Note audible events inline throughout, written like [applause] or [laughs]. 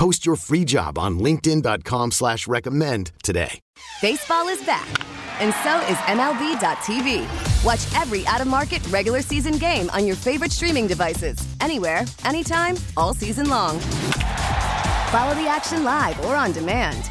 Post your free job on LinkedIn.com slash recommend today. Baseball is back. And so is MLB.tv. Watch every out-of-market regular season game on your favorite streaming devices. Anywhere, anytime, all season long. Follow the action live or on demand.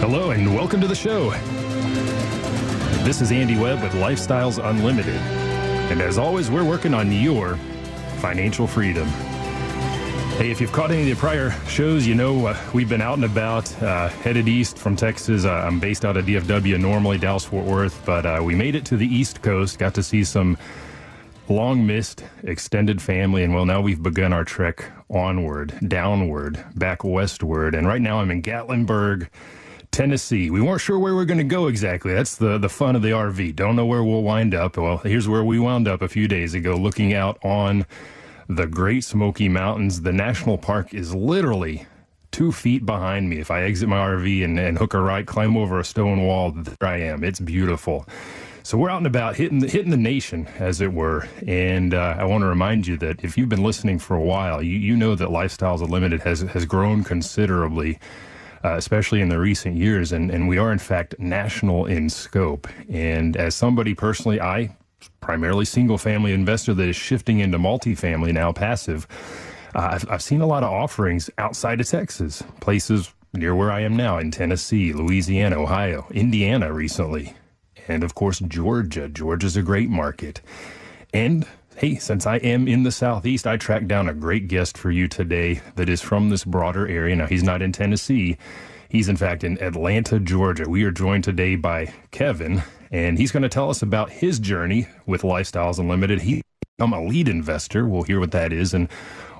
Hello and welcome to the show. This is Andy Webb with Lifestyles Unlimited. And as always, we're working on your financial freedom. Hey, if you've caught any of the prior shows, you know uh, we've been out and about, uh, headed east from Texas. Uh, I'm based out of DFW, normally Dallas Fort Worth, but uh, we made it to the East Coast, got to see some long missed extended family, and well, now we've begun our trek onward, downward, back westward. And right now I'm in Gatlinburg. Tennessee. We weren't sure where we are going to go exactly. That's the, the fun of the RV. Don't know where we'll wind up. Well, here's where we wound up a few days ago, looking out on the Great Smoky Mountains. The national park is literally two feet behind me. If I exit my RV and, and hook a right, climb over a stone wall, there I am. It's beautiful. So we're out and about hitting the, hitting the nation, as it were. And uh, I want to remind you that if you've been listening for a while, you, you know that Lifestyles Unlimited has, has grown considerably uh, especially in the recent years. And, and we are, in fact, national in scope. And as somebody personally, I primarily single family investor that is shifting into multifamily now, passive. Uh, I've, I've seen a lot of offerings outside of Texas, places near where I am now in Tennessee, Louisiana, Ohio, Indiana recently, and of course, Georgia. Georgia's a great market. And Hey, since I am in the Southeast, I tracked down a great guest for you today that is from this broader area. Now, he's not in Tennessee. He's, in fact, in Atlanta, Georgia. We are joined today by Kevin, and he's going to tell us about his journey with Lifestyles Unlimited. He become a lead investor. We'll hear what that is and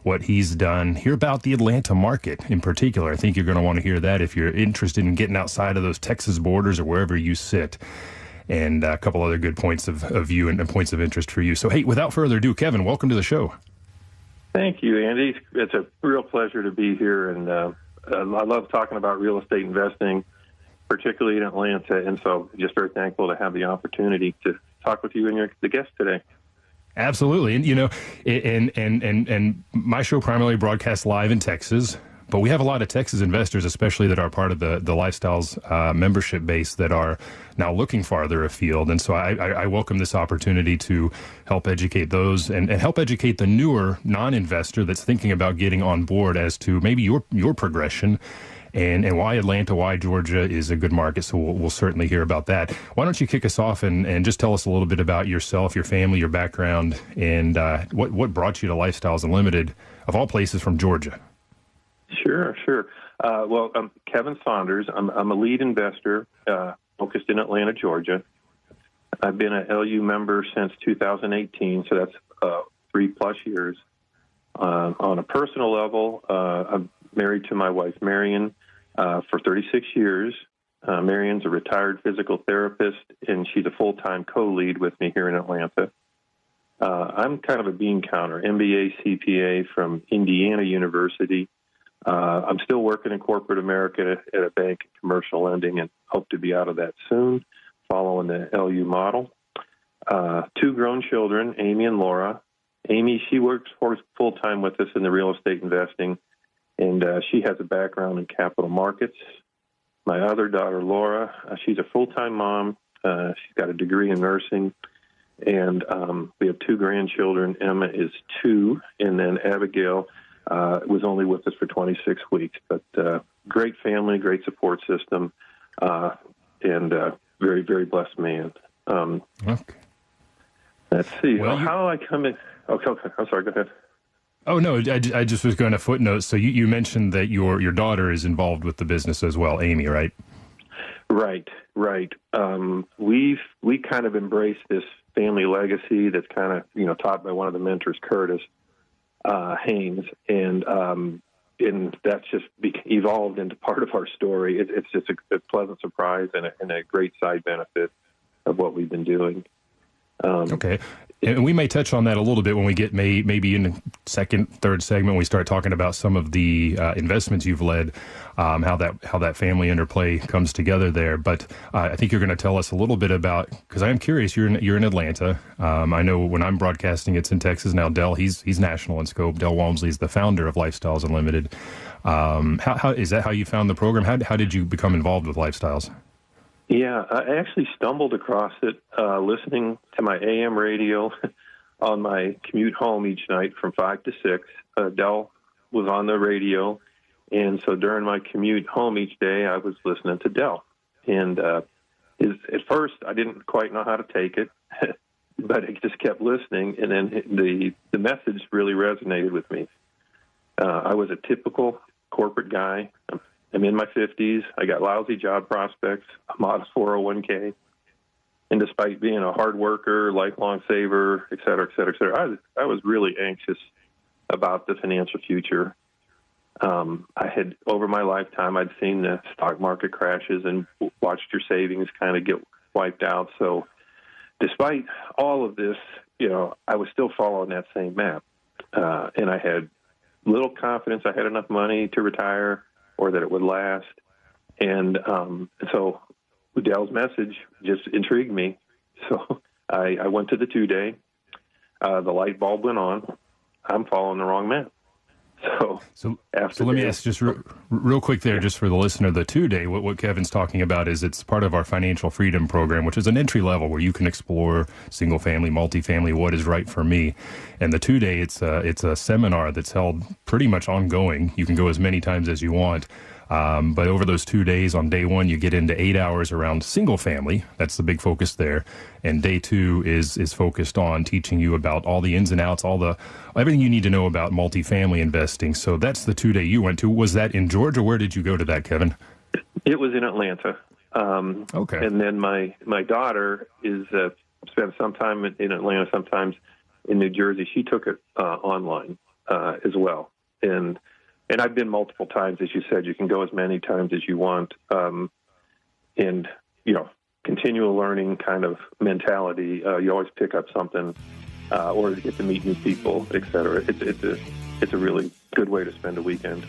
what he's done. Hear about the Atlanta market in particular. I think you're going to want to hear that if you're interested in getting outside of those Texas borders or wherever you sit and a couple other good points of, of view and, and points of interest for you. So, hey, without further ado, Kevin, welcome to the show. Thank you, Andy. It's a real pleasure to be here, and uh, I love talking about real estate investing, particularly in Atlanta. And so, just very thankful to have the opportunity to talk with you and your the guest today. Absolutely, and you know, and and and and my show primarily broadcasts live in Texas. But we have a lot of Texas investors, especially that are part of the the lifestyles uh, membership base, that are now looking farther afield. And so I, I, welcome this opportunity to help educate those and, and help educate the newer non-investor that's thinking about getting on board as to maybe your your progression and, and why Atlanta, why Georgia is a good market. So we'll, we'll, certainly hear about that. Why don't you kick us off and, and just tell us a little bit about yourself, your family, your background, and uh, what, what brought you to Lifestyles Unlimited, of all places, from Georgia? Sure, sure. Uh, well, I'm Kevin Saunders. I'm, I'm a lead investor uh, focused in Atlanta, Georgia. I've been an LU member since 2018, so that's uh, three plus years. Uh, on a personal level, uh, I'm married to my wife, Marion, uh, for 36 years. Marion's a retired physical therapist, and she's a full time co lead with me here in Atlanta. I'm kind of a bean counter, MBA CPA from Indiana University Uh, I'm still working in corporate America at, a bank commercial lending and hope to be out of that soon, following the LU model. Uh, two grown children, Amy and Laura. Amy, she works full time with us in the real estate investing, and uh, she has a background in capital markets. My other daughter, Laura, uh, she's a full time mom. Uh, she's got a degree in nursing, and um, we have two grandchildren. Emma is two, and then Abigail uh, was only with us for 26 weeks. But uh, great family, great support system, uh, and uh, very, very blessed man. Um, okay. Let's see. Well, you... How I come in. Okay, okay. I'm sorry. Go ahead. Oh no, I, I just was going to footnote. So you, you mentioned that your your daughter is involved with the business as well, Amy, right? Right, right. Um, we've we kind of embraced this family legacy that's kind of you know taught by one of the mentors, Curtis uh, Haynes, and um, and that's just evolved into part of our story. It, it's just a, a pleasant surprise and a, and a, great side benefit of what we've been doing. Um, okay, and we may touch on that a little bit when we get may, maybe in the second, third segment. We start talking about some of the uh, investments you've led, um, how that how that family interplay comes together there. But uh, I think you're going to tell us a little bit about because I am curious. You're in, you're in Atlanta. Um, I know when I'm broadcasting, it's in Texas now. Del, he's he's national in scope. Del Walmsley is the founder of Lifestyles Unlimited. Um, how, how is that? How you found the program? How how did you become involved with Lifestyles? Yeah, I actually stumbled across it uh, listening to my AM radio [laughs] on my commute home each night from five to six. Uh, Del was on the radio, and so during my commute home each day, I was listening to Del. And uh, his, at first, I didn't quite know how to take it, [laughs] but I just kept listening, and then the the message really resonated with me. Uh, I was a typical corporate guy. I'm in my 50s. I got lousy job prospects. I'm out 401k. And despite being a hard worker, lifelong saver, et cetera, et cetera, et cetera, I was, I was really anxious about the financial future. Um, I had, over my lifetime, I'd seen the stock market crashes and watched your savings kind of get wiped out. So, despite all of this, you know, I was still following that same map. Uh, and I had little confidence I had enough money to retire or that it would last. And um, so Del's message just intrigued me. [laughs] So I, I went to the two day. Uh, the light bulb went on. I'm following the wrong map. So, so, so let me ask just re- real quick there, just for the listener, the two day, what, what Kevin's talking about is it's part of our financial freedom program, which is an entry level where you can explore single family, multifamily, what is right for me. And the two day, it's a, it's a seminar that's held pretty much ongoing. You can go as many times as you want. Um, but over those two days, on day one, you get into eight hours around single family. That's the big focus there. And day two is is focused on teaching you about all the ins and outs, all the everything you need to know about multifamily investing. So that's the two day you went to. Was that in Georgia? Where did you go to that, Kevin? It was in Atlanta. Um, okay. And then my my daughter is uh, spent some time in Atlanta, sometimes in New Jersey. She took it uh, online uh, as well, and and I've been multiple times, as you said. You can go as many times as you want, um, and you know, continual learning kind of mentality. Uh, you always pick up something, uh, or get to meet new people, et cetera. It's it's a it's a really good way to spend a weekend.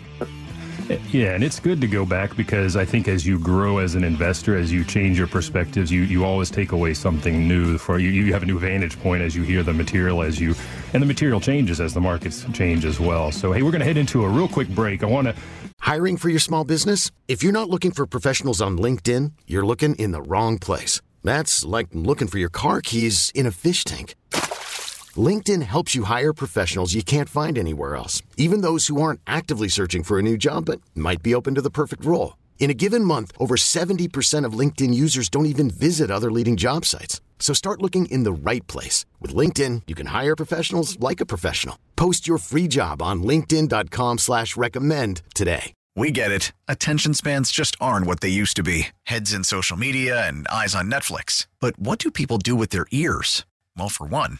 Yeah, and it's good to go back because I think as you grow as an investor, as you change your perspectives, you, you always take away something new for you. You have a new vantage point as you hear the material as you, and the material changes as the markets change as well. So, hey, we're to head into a real quick break. I want to. Hiring for your small business? If you're not looking for professionals on LinkedIn, you're looking in the wrong place. That's like looking for your car keys in a fish tank. LinkedIn helps you hire professionals you can't find anywhere else, even those who aren't actively searching for a new job but might be open to the perfect role. In a given month, over 70% of LinkedIn users don't even visit other leading job sites. So start looking in the right place. With LinkedIn, you can hire professionals like a professional. Post your free job on linkedin.com slash recommend today. We get it. Attention spans just aren't what they used to be. Heads in social media and eyes on Netflix. But what do people do with their ears? Well, for one,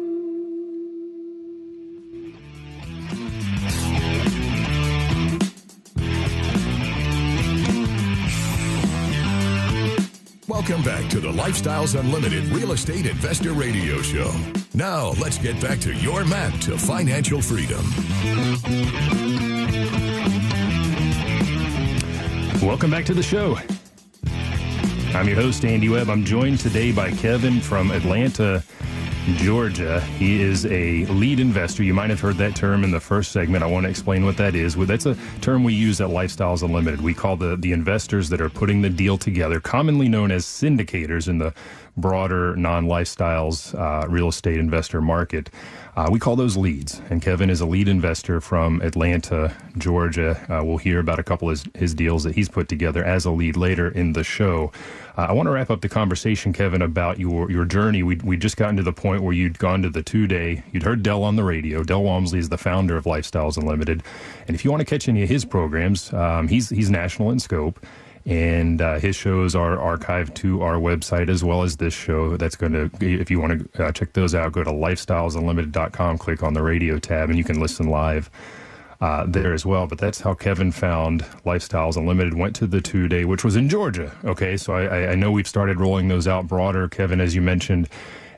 Welcome back to the Lifestyles Unlimited Real Estate Investor Radio Show. Now, let's get back to your map to financial freedom. Welcome back to the show. I'm your host, Andy Webb. I'm joined today by Kevin from Atlanta, Georgia. He is a lead investor. You might have heard that term in the first segment. I want to explain what that is. That's a term we use at Lifestyles Unlimited. We call the, the investors that are putting the deal together, commonly known as syndicators in the broader non lifestyles uh, real estate investor market. Uh, we call those leads. And Kevin is a lead investor from Atlanta, Georgia. Uh, we'll hear about a couple of his, his, deals that he's put together as a lead later in the show. Uh, I want to wrap up the conversation, Kevin, about your, your journey. We we just gotten to the point where you'd gone to the two day, you'd heard Del on the radio. Del Walmsley is the founder of Lifestyles Unlimited. And if you want to catch any of his programs, um, he's, he's national in scope and uh, his shows are archived to our website as well as this show. That's going to, if you want to uh, check those out, go to lifestylesunlimited.com, click on the radio tab, and you can listen live uh, there as well. But that's how Kevin found Lifestyles Unlimited. Went to the two day, which was in Georgia. Okay, so I, I know we've started rolling those out broader, Kevin, as you mentioned,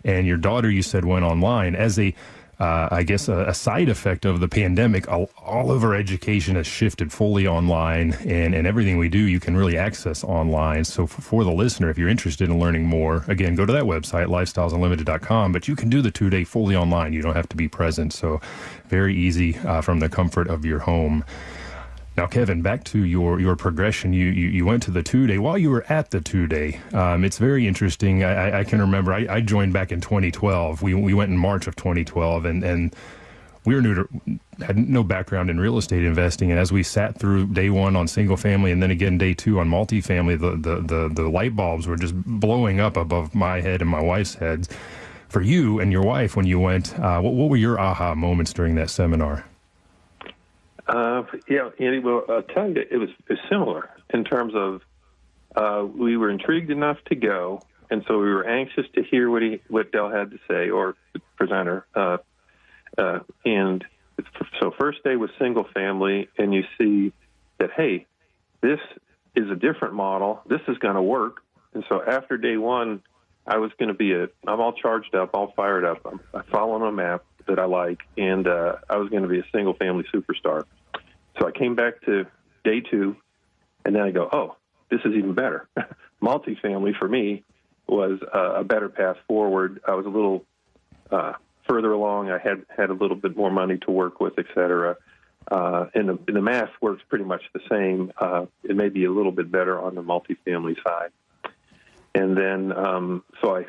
and your daughter, you said, went online as a uh, I guess, a, a, side effect of the pandemic, all, all, of our education has shifted fully online, and, and everything we do, you can really access online. So, for, for the listener, if you're interested in learning more, again, go to that website, lifestylesunlimited.com, but you can do the two day fully online. You don't have to be present. So, very easy uh, from the comfort of your home. Now, Kevin, back to your, your progression. You, you, you went to the two day. While you were at the two day, um, it's very interesting. I, I can remember I, I, joined back in 2012. We, we went in March of 2012, and, and we were new to, had no background in real estate investing. And as we sat through day one on single family and then again day two on multifamily, the, the, the, the light bulbs were just blowing up above my head and my wife's heads. For you and your wife, when you went, uh, what, what were your aha moments during that seminar? Uh, yeah, Andy. Well, I'll tell you, it was, it similar in terms of uh, we were intrigued enough to go, and so we were anxious to hear what he what Del had to say or the presenter. Uh, uh, and so, first day was single family, and you see that hey, this is a different model. This is going to work. And so after day one, I was going to be a. I'm all charged up, all fired up. I'm, I'm following a map that I like, and uh, I was going to be a single family superstar. So I came back to day two, and then I go, oh, this is even better. [laughs] Multifamily for me was uh, a better path forward. I was a little uh, further along. I had had a little bit more money to work with, et cetera. Uh, and, the, and the math works pretty much the same. Uh, it may be a little bit better on the multifamily side. And then, um, so I,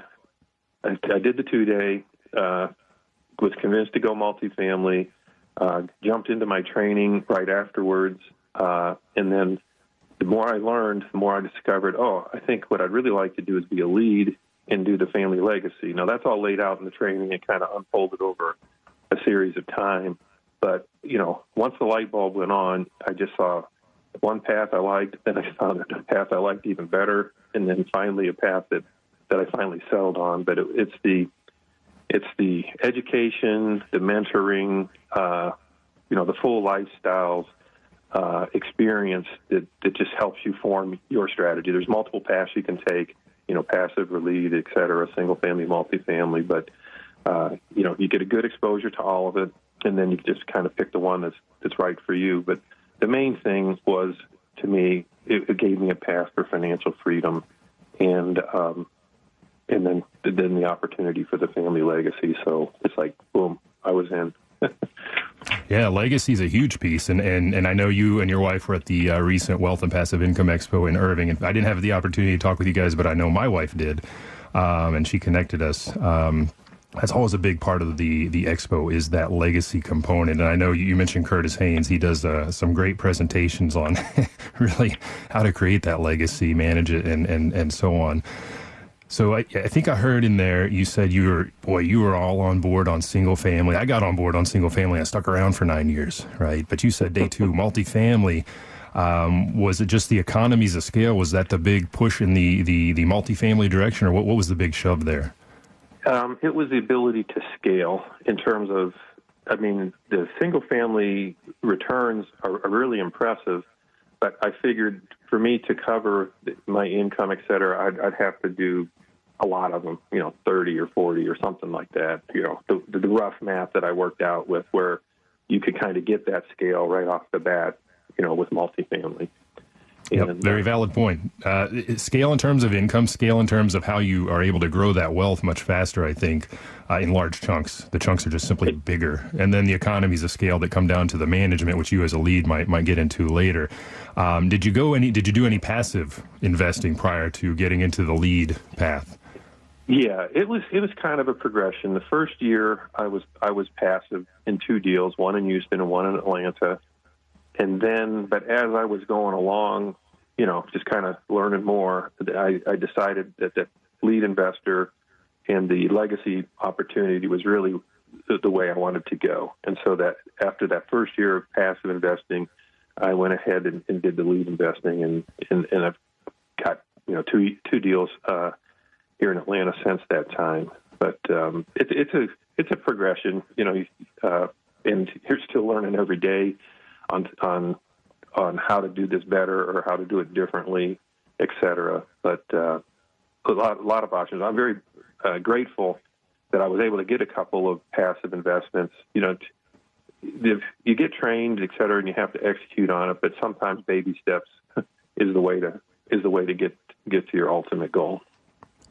I, I did the two day. Uh, was convinced to go multifamily, uh, jumped into my training right afterwards, uh, and then the more I learned, the more I discovered, oh, I think what I'd really like to do is be a lead and do the family legacy. Now that's all laid out in the training and kind of unfolded over a series of time. But you know, once the light bulb went on, I just saw one path I liked, then I found a path I liked even better, and then finally a path that that I finally settled on. But it, it's the it's the education, the mentoring, uh, you know, the full lifestyles uh, experience that, that just helps you form your strategy. There's multiple paths you can take, you know, passive or lead, et cetera, single family, multifamily, but uh, you know, you get a good exposure to all of it, and then you just kind of pick the one that's that's right for you. But the main thing was, to me, it, it gave me a path for financial freedom, and um, and then then the opportunity for the family legacy. So it's like boom, I was in. [laughs] yeah, legacy is a huge piece, and, and and I know you and your wife were at the uh, recent Wealth and Passive Income Expo in Irving, and I didn't have the opportunity to talk with you guys, but I know my wife did, um, and she connected us. Um, that's always a big part of the the expo is that legacy component, and I know you mentioned Curtis Haynes. He does uh, some great presentations on [laughs] really how to create that legacy, manage it, and and and so on. So I, I, think I heard in there you said you were boy you were all on board on single family. I got on board on single family. I stuck around for nine years, right? But you said day two [laughs] multifamily. Um, was it just the economies of scale? Was that the big push in the, the, the multifamily direction, or what, what was the big shove there? Um, it was the ability to scale in terms of, I mean, the single family returns are, are really impressive, but I figured for me to cover my income, et cetera, I'd, I'd have to do a lot of them, you know, 30 or 40 or something like that. You know, the, the rough math that I worked out with where you could kind of get that scale right off the bat, you know, with multifamily. Yep, very uh, valid point. Uh, scale in terms of income, scale in terms of how you are able to grow that wealth much faster, I think, uh, in large chunks. The chunks are just simply bigger. And then the economies of scale that come down to the management, which you as a lead might, might get into later. Um, did you go any, did you do any passive investing prior to getting into the lead path? Yeah, it was it was kind of a progression. The first year I was I was passive in two deals, one in Houston and one in Atlanta. And then, but as I was going along, you know, just kind of learning more, I, I decided that the lead investor and the legacy opportunity was really the, the way I wanted to go. And so that after that first year of passive investing, I went ahead and, and did the lead investing, and, and and I've got you know two two deals uh, here in Atlanta since that time. But um, it, it's a it's a progression, you know, uh, and you're still learning every day on on on how to do this better or how to do it differently, et cetera. But uh, a lot, a lot of options. I'm very uh, grateful that I was able to get a couple of passive investments. You know, if you get trained, et cetera, and you have to execute on it, but sometimes baby steps [laughs] is the way to is the way to get get to your ultimate goal.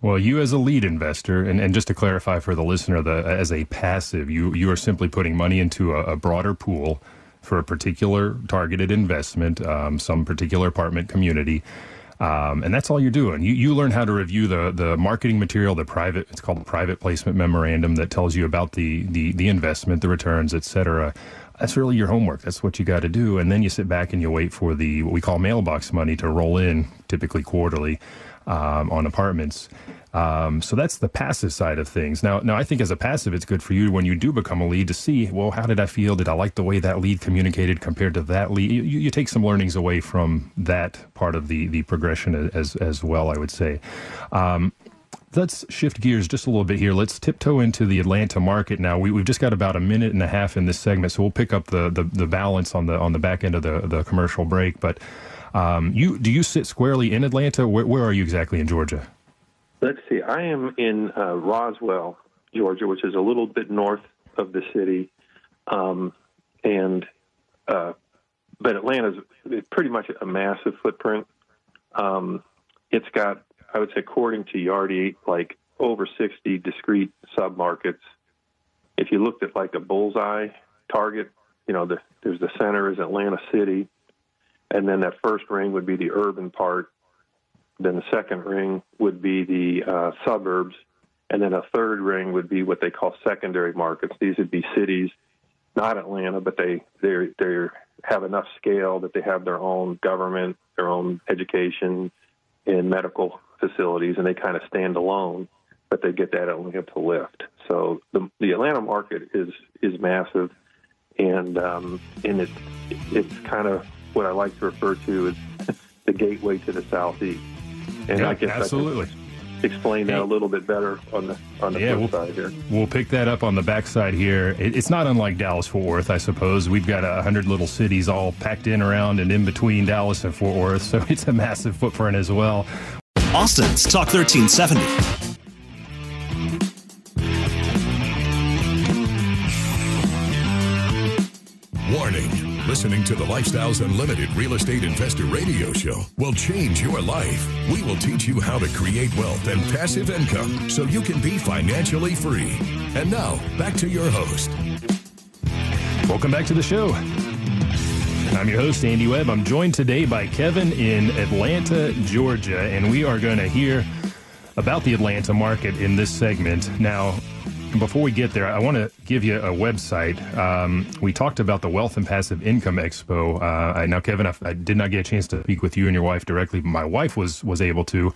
Well, you as a lead investor, and, and just to clarify for the listener, the, as a passive, you you are simply putting money into a, a broader pool for a particular targeted investment, um, some particular apartment community. Um, and that's all you're doing. You, you learn how to review the, the marketing material, the private, it's called the private placement memorandum that tells you about the, the, the investment, the returns, et cetera. That's really your homework. That's what you got to do. And then you sit back and you wait for the, what we call mailbox money to roll in, typically quarterly, um, on apartments. Um, so that's the passive side of things. Now, now I think as a passive, it's good for you when you do become a lead to see, well, how did I feel? Did I like the way that lead communicated compared to that lead? You, you take some learnings away from that part of the the progression as as well. I would say. Um, let's shift gears just a little bit here. Let's tiptoe into the Atlanta market now. We, have just got about a minute and a half in this segment, so we'll pick up the, the, the balance on the on the back end of the the commercial break. But um, you do you sit squarely in Atlanta? Where, where are you exactly in Georgia? Let's see. I am in uh, Roswell, Georgia, which is a little bit north of the city, um, and uh, but Atlanta's pretty much a massive footprint. Um, it's got, I would say, according to Yardi, like over 60 discrete submarkets. If you looked at like a bullseye target, you know, the, there's the center is Atlanta City, and then that first ring would be the urban part, then the second ring would be the uh, suburbs. And then a third ring would be what they call secondary markets. These would be cities, not Atlanta, but they they they have enough scale that they have their own government, their own education, and medical facilities, and they kind of stand alone. But they get that Atlanta lift. So the the Atlanta market is is massive, and um, and it's it's kind of what I like to refer to as the gateway to the southeast. And yeah, I guess absolutely. I explain that a little bit better on the on the yeah, we'll, side here. We'll pick that up on the backside here. It, it's not unlike Dallas Fort Worth, I suppose. We've got a hundred little cities all packed in around and in between Dallas and Fort Worth, [laughs] so it's a massive footprint as well. Austin's Talk 1370. Warning Listening to the Lifestyles Unlimited Real Estate Investor Radio Show will change your life. We will teach you how to create wealth and passive income so you can be financially free. And now, back to your host. Welcome back to the show. I'm your host, Andy Webb. I'm joined today by Kevin in Atlanta, Georgia, and we are going to hear about the Atlanta market in this segment. Now, before we get there, I want to give you a website. Um, we talked about the Wealth and Passive Income Expo. Uh, now, Kevin, I, I, did not get a chance to speak with you and your wife directly. But my wife was was able to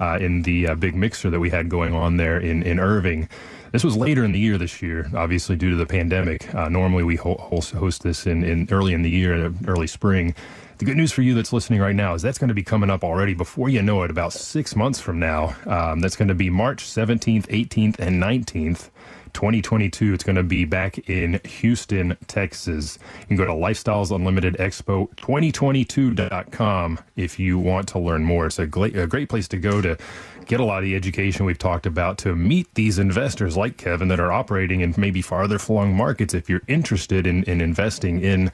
uh, in the uh, big mixer that we had going on there in in Irving. This was later in the year this year, obviously due to the pandemic. Uh, normally, we ho- host this in, in early in the year, early spring. The good news for you that's listening right now is that's going to be coming up already before you know it, about six months from now. Um, that's going to be March 17th, 18th, and 19th. 2022. It's going to be back in Houston, Texas. You can go to Lifestyles Unlimited Expo 2022.com if you want to learn more. It's a great, a great place to go to get a lot of the education we've talked about to meet these investors like Kevin that are operating in maybe farther flung markets. If you're interested in, in investing in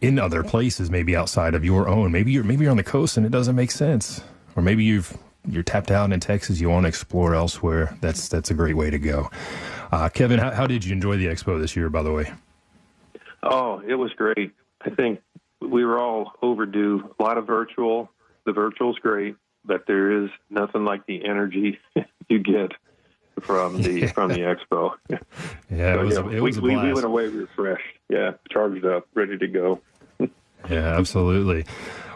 in other places, maybe outside of your own, maybe you're maybe you're on the coast and it doesn't make sense, or maybe you've you're tapped out in Texas, you want to explore elsewhere. That's that's a great way to go. Uh, Kevin, how, how did you enjoy the expo this year? By the way. Oh, it was great. I think we were all overdue. A lot of virtual. The virtual's great, but there is nothing like the energy [laughs] you get from the from the expo. [laughs] Yeah, it was, yeah, it was we, we, went away refreshed. Yeah, charged up, ready to go. [laughs] yeah, absolutely.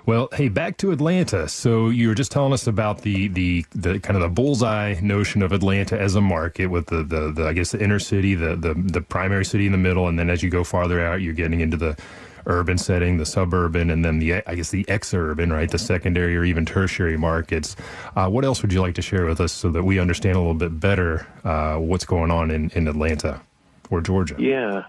Well, hey, back to Atlanta. So you were just telling us about the the, the kind of the bullseye notion of Atlanta as a market with the, the, the I guess the inner city, the, the the primary city in the middle, and then as you go farther out, you're getting into the urban setting, the suburban, and then the I guess the exurban, right, the secondary or even tertiary markets. Uh, what else would you like to share with us so that we understand a little bit better uh, what's going on in, in Atlanta or Georgia? Yeah,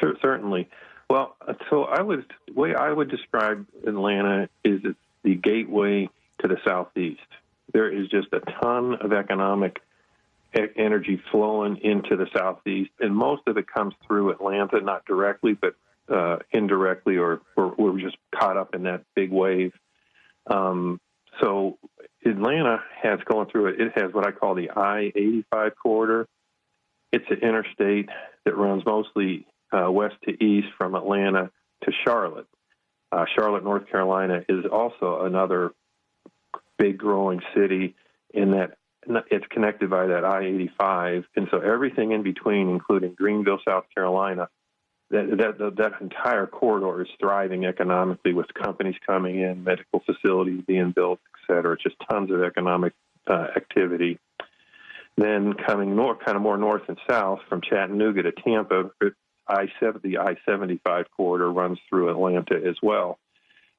sure, certainly. Well, so I would way I would describe Atlanta is it's the gateway to the southeast. There is just a ton of economic energy flowing into the southeast, and most of it comes through Atlanta, not directly, but uh, indirectly, or, or, we're just caught up in that big wave. Um, so Atlanta has going through it. It has what I call the I-85 corridor. It's an interstate that runs mostly uh, west to east from Atlanta to Charlotte. Uh, Charlotte, North Carolina is also another big growing city in that it's connected by that I-85, and so everything in between, including Greenville, South Carolina, that that that entire corridor is thriving economically with companies coming in, medical facilities being built, et cetera. Just tons of economic uh, activity. Then coming north, kind of more north and south from Chattanooga to Tampa, I the I seventy five corridor runs through Atlanta as well,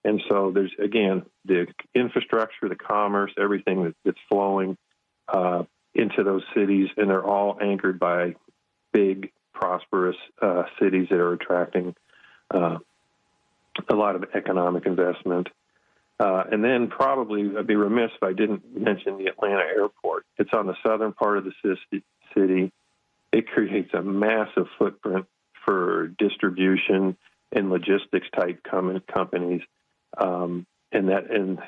and so there's again the infrastructure, the commerce, everything that's flowing uh, into those cities, and they're all anchored by big, prosperous uh, cities that are attracting uh, a lot of economic investment. Uh, and then probably I'd be remiss if I didn't mention the Atlanta airport. It's on the southern part of the city. It creates a massive footprint for distribution and logistics type com- companies, um, and that and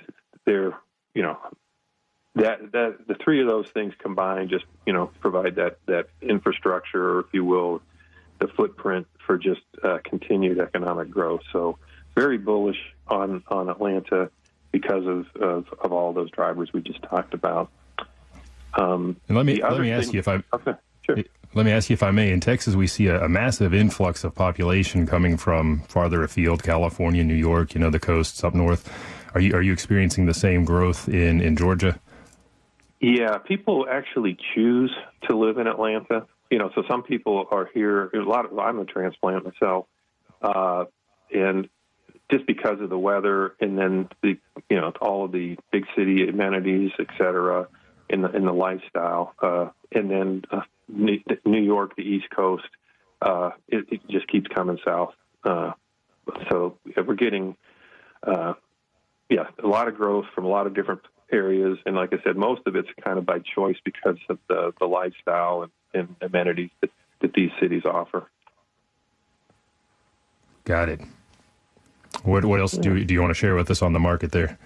they're you know that that the three of those things combined just you know provide that that infrastructure, or if you will, the footprint for just uh, continued economic growth. So very bullish on on Atlanta because of of, of all those drivers we just talked about. Um, and let me let me ask you if I okay, sure. Let me ask you if I may. In Texas, we see a, a, massive influx of population coming from farther afield, California, New York, you know, the coasts up north. Are you are you experiencing the same growth in in Georgia? Yeah, people actually choose to live in Atlanta. You know, so some people are here. A lot of I'm a transplant myself, uh, and just because of the weather, and then the you know all of the big city amenities, et cetera, in the in the lifestyle, uh, and then uh, New York, the East Coast, uh, it, it, just keeps coming south. Uh, so we're getting, uh, yeah, a lot of growth from a lot of different areas, and like I said, most of it's kind of by choice because of the the lifestyle and, and amenities that, that these cities offer. Got it. What what else do do you want to share with us on the market there?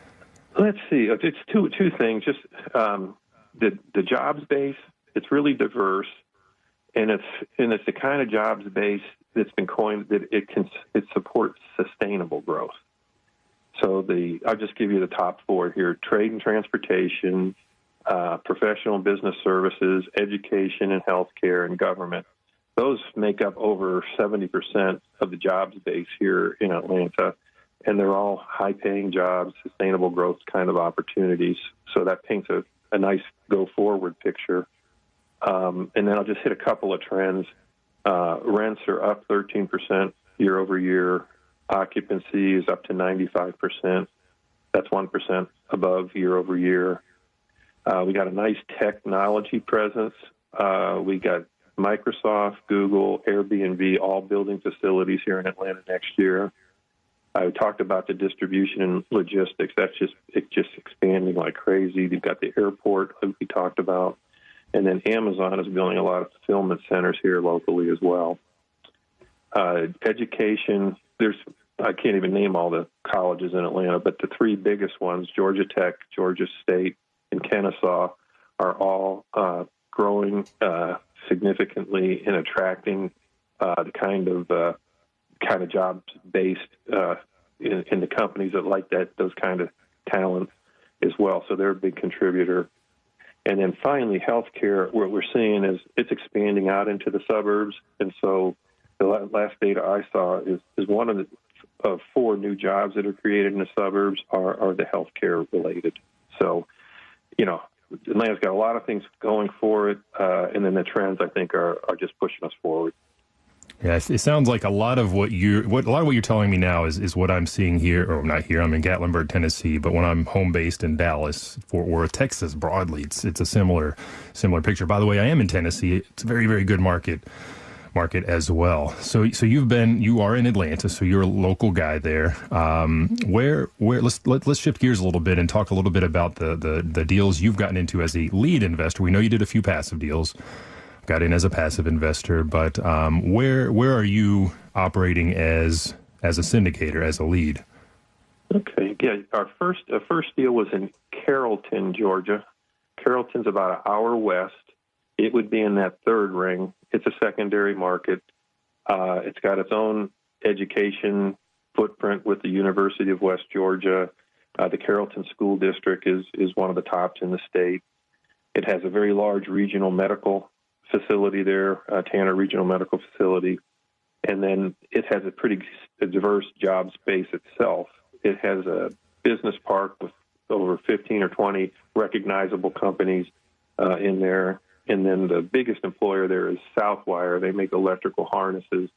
Let's see. It's two two things. Just um, the the jobs base it's really diverse, and it's and it's the kind of jobs base that's been coined that it can it supports sustainable growth. So the I'll just give you the top four here: trade and transportation, uh, professional business services, education and healthcare, and government. Those make up over 70% of the jobs base here in Atlanta, and they're all high-paying jobs, sustainable growth kind of opportunities. So that paints a, a nice go-forward picture Um, and then I'll just hit a couple of trends. Uh, rents are up 13% year over year. Occupancy is up to 95%. That's 1% above year over year. Uh, we got a nice technology presence. Uh, we got Microsoft, Google, Airbnb, all building facilities here in Atlanta next year. I talked about the distribution and logistics. That's just it's just expanding like crazy. You've got the airport like we talked about, and then Amazon is building a lot of fulfillment centers here locally as well. Uh, education, there's I can't even name all the colleges in Atlanta, but the three biggest ones, Georgia Tech, Georgia State, and Kennesaw, are all uh, growing uh, significantly and attracting uh, the kind of uh, kind of jobs based uh, in, in, the companies that like that those kind of talents as well. So they're a big contributor. And then finally, healthcare. What we're seeing is it's expanding out into the suburbs, and so the last data I saw is is one of the of four new jobs that are created in the suburbs are, are the healthcare related. So, you know, Atlanta's got a lot of things going for it, uh, and then the trends I think are, are just pushing us forward. Yeah, it sounds like a lot of what you what a lot of what you're telling me now is is what I'm seeing here, or not here. I'm in Gatlinburg, Tennessee, but when I'm home based in Dallas, Fort Worth, Texas, broadly, it's it's a similar similar picture. By the way, I am in Tennessee. It's a very very good market market as well. So so you've been you are in Atlanta, so you're a local guy there. Um, where where let's let, us let us shift gears a little bit and talk a little bit about the the the deals you've gotten into as a lead investor. We know you did a few passive deals got in as a passive investor, but um, where where are you operating as as a syndicator, as a lead? Okay, yeah, our first uh, first deal was in Carrollton, Georgia. Carrollton's about an hour west. It would be in that third ring. It's a secondary market. Uh, it's got its own education footprint with the University of West Georgia. Uh, the Carrollton School District is is one of the tops in the state. It has a very large regional medical facility there, uh, Tanner Regional Medical Facility, and then it has a pretty diverse job space itself. It has a business park with over 15 or 20 recognizable companies uh, in there. And then the biggest employer there is Southwire. They make electrical harnesses.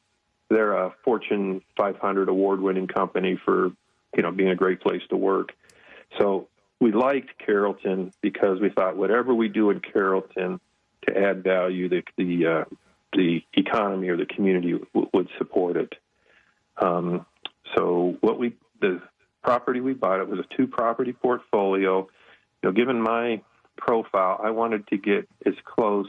They're a Fortune 500 award-winning company for you know being a great place to work. So we liked Carrollton because we thought whatever we do in Carrollton to add value, that the, uh, the economy or the community w- would support it. Um, so what we the property we bought it was a two property portfolio. You know, given my profile, I wanted to get as close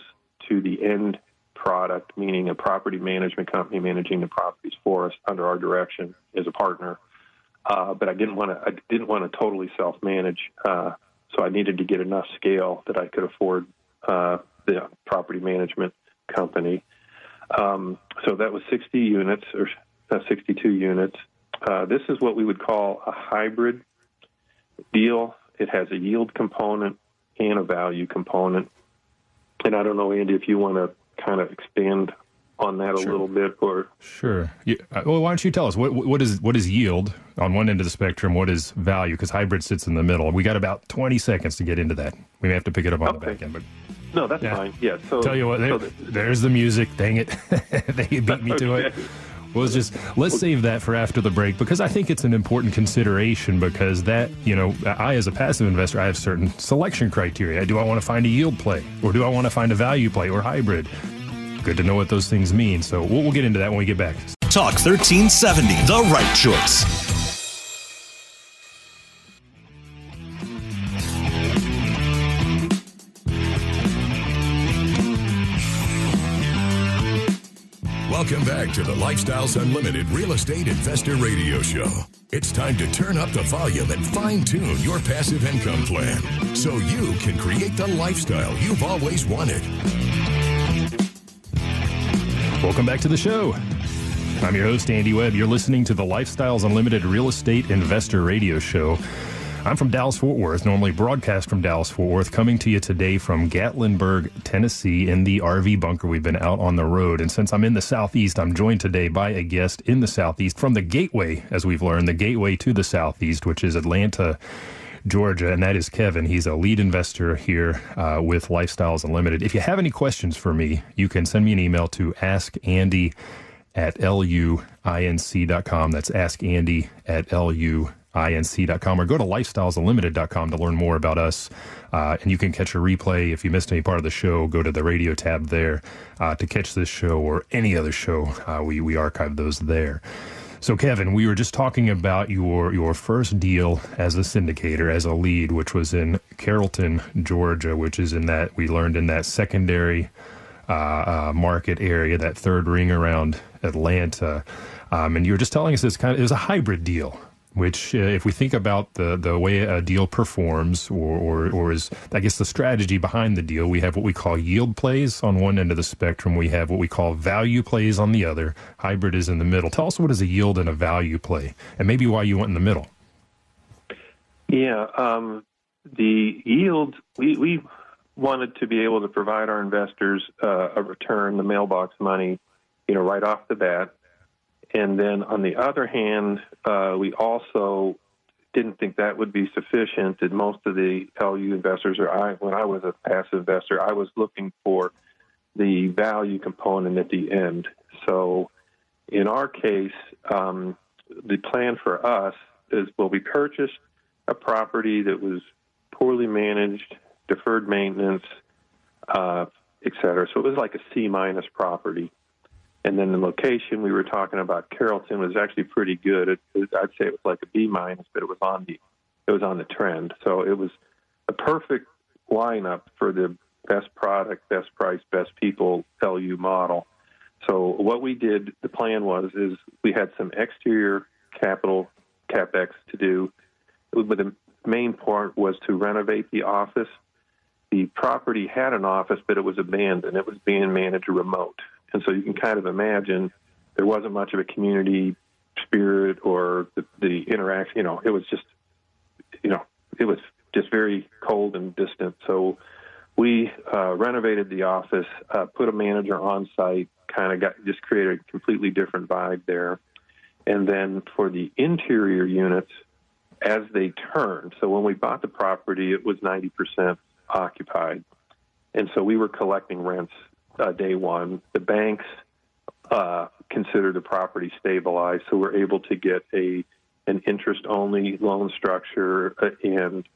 to the end product, meaning a property management company managing the properties for us under our direction as a partner. Uh, but I didn't want to. I didn't want to totally self manage. Uh, so I needed to get enough scale that I could afford uh, the property management company. Um, so that was 60 units or uh, 62 units. Uh, this is what we would call a hybrid deal. It has a yield component and a value component. And I don't know, Andy, if you want to kind of expand on that sure. a little bit, or sure. Yeah. Uh, well, why don't you tell us what what is what is yield on one end of the spectrum? What is value? Because hybrid sits in the middle. We got about twenty seconds to get into that. We may have to pick it up on okay. the back end, but no, that's yeah. fine. Yeah. So tell you what, there, so there's the music. Dang it, [laughs] they beat me to okay. it. Well, just let's save that for after the break because I think it's an important consideration because that, you know, I as a passive investor, I have certain selection criteria. Do I want to find a yield play or do I want to find a value play or hybrid? Good to know what those things mean. So we'll, we'll get into that when we get back. Talk 1370, the right choice. Welcome back to the Lifestyles Unlimited Real Estate Investor Radio Show. It's time to turn up the volume and fine tune your passive income plan so you can create the lifestyle you've always wanted. Welcome back to the show. I'm your host, Andy Webb. You're listening to the Lifestyles Unlimited Real Estate Investor Radio Show. I'm from Dallas Fort Worth, normally broadcast from Dallas Fort Worth, coming to you today from Gatlinburg, Tennessee, in the RV bunker. We've been out on the road. And since I'm in the Southeast, I'm joined today by a guest in the Southeast from the gateway, as we've learned, the gateway to the Southeast, which is Atlanta. Georgia, and that is Kevin. He's a lead investor here uh, with Lifestyles Unlimited. If you have any questions for me, you can send me an email to askandy at luinc.com. That's askandy at luinc.com or go to lifestylesunlimited.com to learn more about us. Uh, and you can catch a replay if you missed any part of the show. Go to the radio tab there uh, to catch this show or any other show. Uh, we, we archive those there. So, Kevin, we were just talking about your your first deal as a syndicator, as a lead, which was in Carrollton, Georgia, which is in that we learned in that secondary uh, uh, market area, that third ring around Atlanta. Um, and you were just telling us this kind of it was a hybrid deal, which uh, if we think about the the way a deal performs or, or or is I guess the strategy behind the deal, we have what we call yield plays on one end of the spectrum. We have what we call value plays on the other. Hybrid is in the middle. Tell us what is a yield and a value play, and maybe why you went in the middle. Yeah, um, the yield we we wanted to be able to provide our investors uh, a return, the mailbox money, you know, right off the bat. And then on the other hand, uh, we also didn't think that would be sufficient. And most of the LU investors, or I, when I was a passive investor, I was looking for the value component at the end. So in our case, um, the plan for us is well, we purchased a property that was poorly managed, deferred maintenance, uh, et cetera. So it was like a C minus property. And then the location we were talking about, Carrollton, was actually pretty good. It, it, I'd say it was like a B minus, but it was on the it was on the trend. So it was a perfect lineup for the best product, best price, best people LU model. So what we did, the plan was, is we had some exterior capital capex to do, but the main part was to renovate the office. The property had an office, but it was abandoned. It was being managed remote. And so you can kind of imagine there wasn't much of a community spirit or the, the interaction. You know, it was just, you know, it was just very cold and distant. So we uh, renovated the office, uh, put a manager on site, kind of got just created a completely different vibe there. And then for the interior units, as they turned, so when we bought the property, it was 90% occupied. And so we were collecting rents uh, day one. The banks uh, consider the property stabilized, so we're able to get a an interest only loan structure uh, and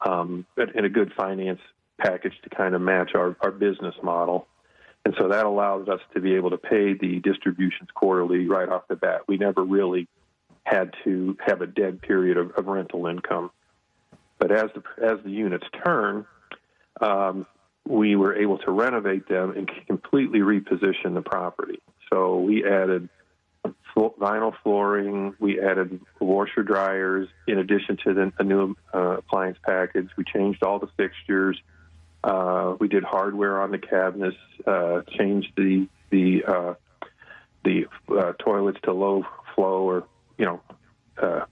um, and a good finance package to kind of match our, our business model. And so that allows us to be able to pay the distributions quarterly right off the bat. We never really had to have a dead period of, of rental income. But as the as the units turn, um, we were able to renovate them and completely reposition the property. So we added vinyl flooring, we added washer dryers in addition to the, a new uh, appliance package. We changed all the fixtures. Uh, we did hardware on the cabinets, uh, changed the the uh, the uh, toilets to low flow, or you know, uh,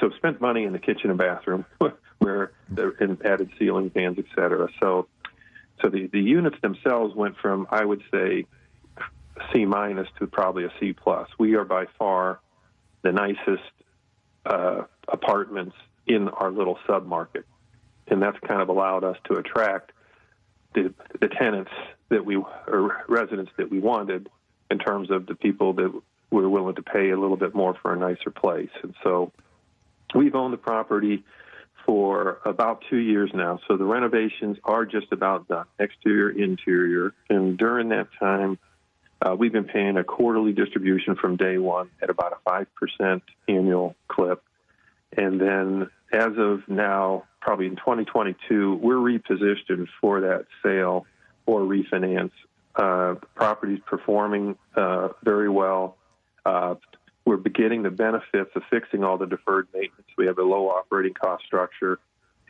so spent money in the kitchen and bathroom, [laughs] where and added ceiling fans, etc. So so the, the units themselves went from, I would say, C minus to probably a C plus. We are by far the nicest uh, apartments in our little sub market, and that's kind of allowed us to attract the the tenants that we or residents that we wanted in terms of the people that were willing to pay a little bit more for a nicer place. And so we've owned the property for about two years now. So the renovations are just about done, exterior, interior. And during that time, uh, we've been paying a quarterly distribution from day one at about a 5% annual clip. And then as of now, probably in 2022, we're repositioned for that sale or refinance. Uh, the property's performing uh, very well. Uh, we're beginning the benefits of fixing all the deferred maintenance. We have a low operating cost structure,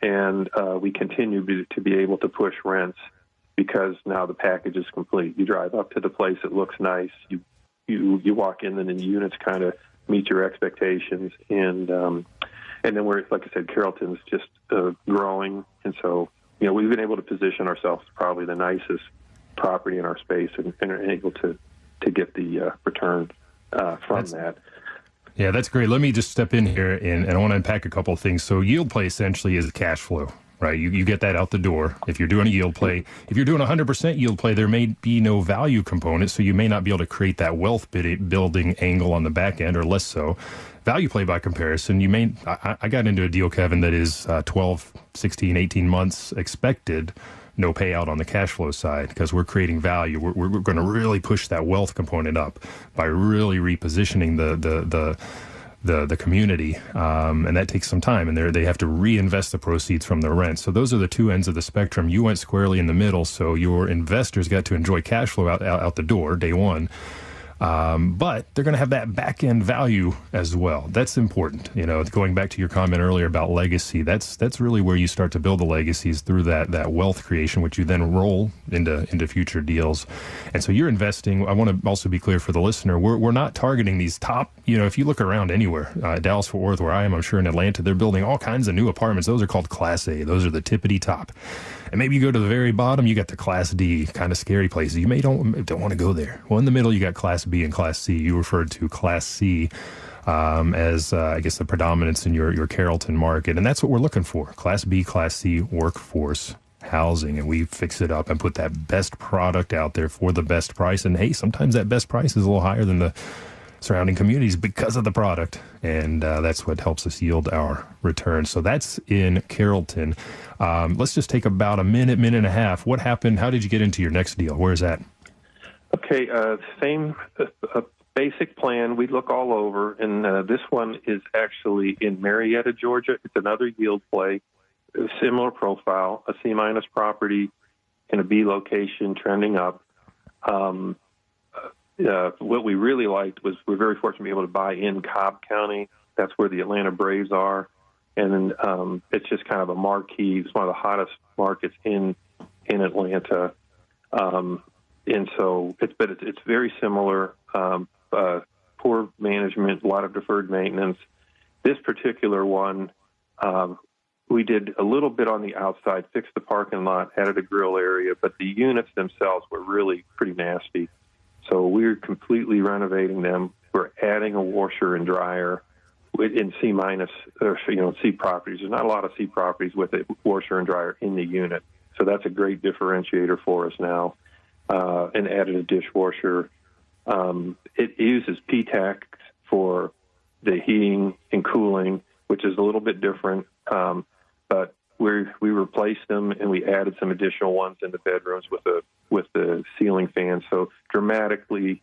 and uh, we continue be, to be able to push rents because now the package is complete. You drive up to the place, it looks nice. You you you walk in, and the units kind of meet your expectations, and um, and then we're like I said, Carrollton's just uh, growing, and so you know we've been able to position ourselves probably the nicest property in our space, and, and are able to to get the uh, return uh, from That's, that. Yeah, that's great. Let me just step in here and, and I want to unpack a couple of things. So yield play essentially is cash flow, right? You, you get that out the door. If you're doing a yield play, if you're doing 100% yield play, there may be no value component, so you may not be able to create that wealth building angle on the back end, or less so. Value play by comparison, you may. I, I got into a deal, Kevin, that is uh, 12, 16, 18 months expected no payout on the cash flow side because we're creating value. We're, we're, going to really push that wealth component up by really repositioning the the the the, the community, um, and that takes some time. And they they have to reinvest the proceeds from the rent. So those are the two ends of the spectrum. You went squarely in the middle, so your investors got to enjoy cash flow out out, out the door day one. Um, but they're going to have that back end value as well. That's important. You know, going back to your comment earlier about legacy, that's that's really where you start to build the legacies through that that wealth creation, which you then roll into into future deals. And so you're investing. I want to also be clear for the listener: we're we're not targeting these top. You know, if you look around anywhere, uh, Dallas Fort Worth, where I am, I'm sure in Atlanta, they're building all kinds of new apartments. Those are called Class A. Those are the tippity top. And maybe you go to the very bottom, you got the Class D, kind of scary places. You may don't don't want to go there. Well, in the middle, you got Class B and Class C. You referred to Class C. Um, as uh, I guess the predominance in your, your Carrollton market. And that's what we're looking for Class B, Class C workforce housing. And we fix it up and put that best product out there for the best price. And hey, sometimes that best price is a little higher than the surrounding communities because of the product. And uh, that's what helps us yield our return. So that's in Carrollton. Um, let's just take about a minute, minute and a half. What happened? How did you get into your next deal? Where's that? Okay, uh, same uh, uh basic plan. We look all over, and uh, this one is actually in Marietta, Georgia. It's another yield play, similar profile, a C minus property in a B location, trending up. Um, uh, what we really liked was we're very fortunate to be able to buy in Cobb County. That's where the Atlanta Braves are, and um, it's just kind of a marquee. It's one of the hottest markets in in Atlanta, um, and so it's but it's, it's very similar. Um, uh, poor management, a lot of deferred maintenance. This particular one, um, we did a little bit on the outside, fixed the parking lot, added a grill area, but the units themselves were really pretty nasty. So we're completely renovating them. We're adding a washer and dryer in C minus, or you know, C properties. There's not a lot of C properties with a washer and dryer in the unit, so that's a great differentiator for us now. Uh, and added a dishwasher. Um, it uses PTAC for the heating and cooling, which is a little bit different. Um, but we we replaced them and we added some additional ones in the bedrooms with a with the ceiling fans. So dramatically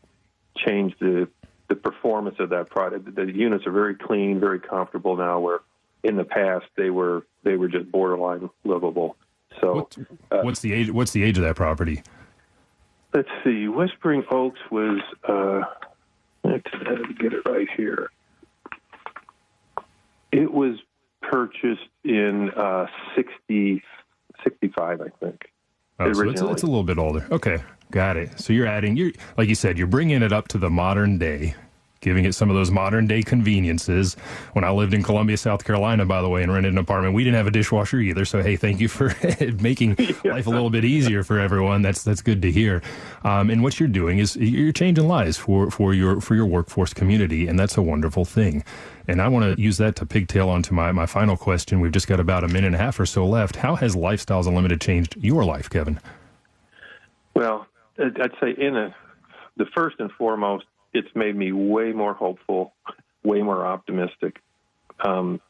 changed the the performance of that product. The units are very clean, very comfortable now. Where in the past they were they were just borderline livable. So what, uh, what's the age? What's the age of that property? Let's see. Whispering Oaks was. Uh, let's get it right here. It was purchased in uh, 60, 65, I think. Oh, so it's, it's, a little bit older. Okay, got it. So you're adding, you like you said, you're bringing it up to the modern day, giving it some of those modern day conveniences. When I lived in Columbia, South Carolina, by the way, and rented an apartment, we didn't have a dishwasher either. So hey, thank you for [laughs] making [laughs] life a little bit easier for everyone. That's that's good to hear. Um, and what you're doing is you're changing lives for for your for your workforce community, and that's a wonderful thing. And I want to use that to pigtail onto my, my final question. We've just got about a minute and a half or so left. How has Lifestyles Unlimited changed your life, Kevin? Well, I'd say in a, the first and foremost, it's made me way more hopeful, [laughs] way more optimistic. Um,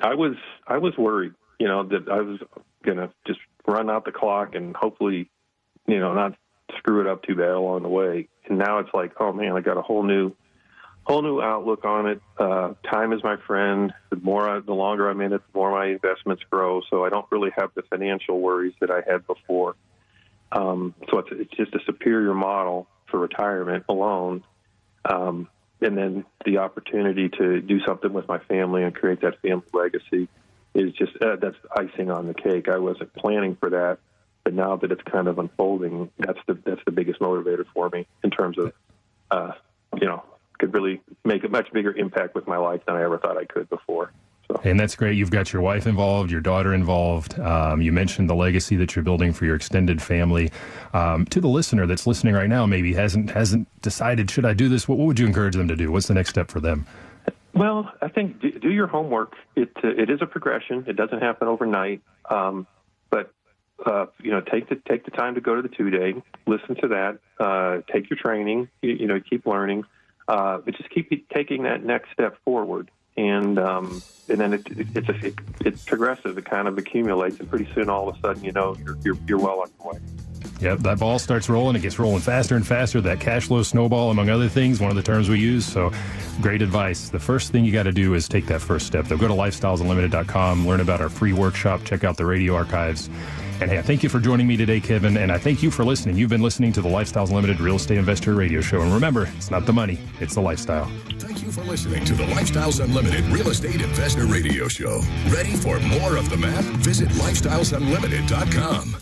I was I was worried, you know, that I was to just run out the clock and hopefully, you know, not screw it up too bad along the way. And now it's like, oh man, I got a whole new whole new outlook on it. Uh, time is my friend. The more, I, the longer I'm in it, the more my investments grow. So I don't really have the financial worries that I had before. Um, so it's, it's just a superior model for retirement alone. Um, and then the opportunity to do something with my family and create that family legacy is just uh, that's icing on the cake. I wasn't planning for that, but now that it's kind of unfolding, that's the that's the biggest motivator for me in terms of uh, you know could really make a much bigger impact with my life than I ever thought I could before. So. And that's great. You've got your wife involved, your daughter involved. Um, you mentioned the legacy that you're building for your extended family. Um, to the listener that's listening right now, maybe hasn't hasn't decided should I do this. What, what would you encourage them to do? What's the next step for them? Well, I think do, do your homework. It uh, it is a progression. It doesn't happen overnight. Um, but uh, you know, take the take the time to go to the two day. Listen to that. Uh, take your training. You, you know, keep learning. Uh, but just keep taking that next step forward. And um, and then it, it, it's a, it, it's progressive. It kind of accumulates, and pretty soon, all of a sudden, you know, you're you're, you're well on your way. Yep, that ball starts rolling. It gets rolling faster and faster. That cash flow snowball, among other things, one of the terms we use. So, great advice. The first thing you got to do is take that first step. Though, go to lifestylesunlimited.com, learn about our free workshop, check out the radio archives. And hey, I thank you for joining me today, Kevin, and I thank you for listening. You've been listening to the Lifestyles Unlimited Real Estate Investor Radio Show. And remember, it's not the money, it's the lifestyle. Thank you for listening to the Lifestyles Unlimited Real Estate Investor Radio Show. Ready for more of the map? Visit lifestylesunlimited.com.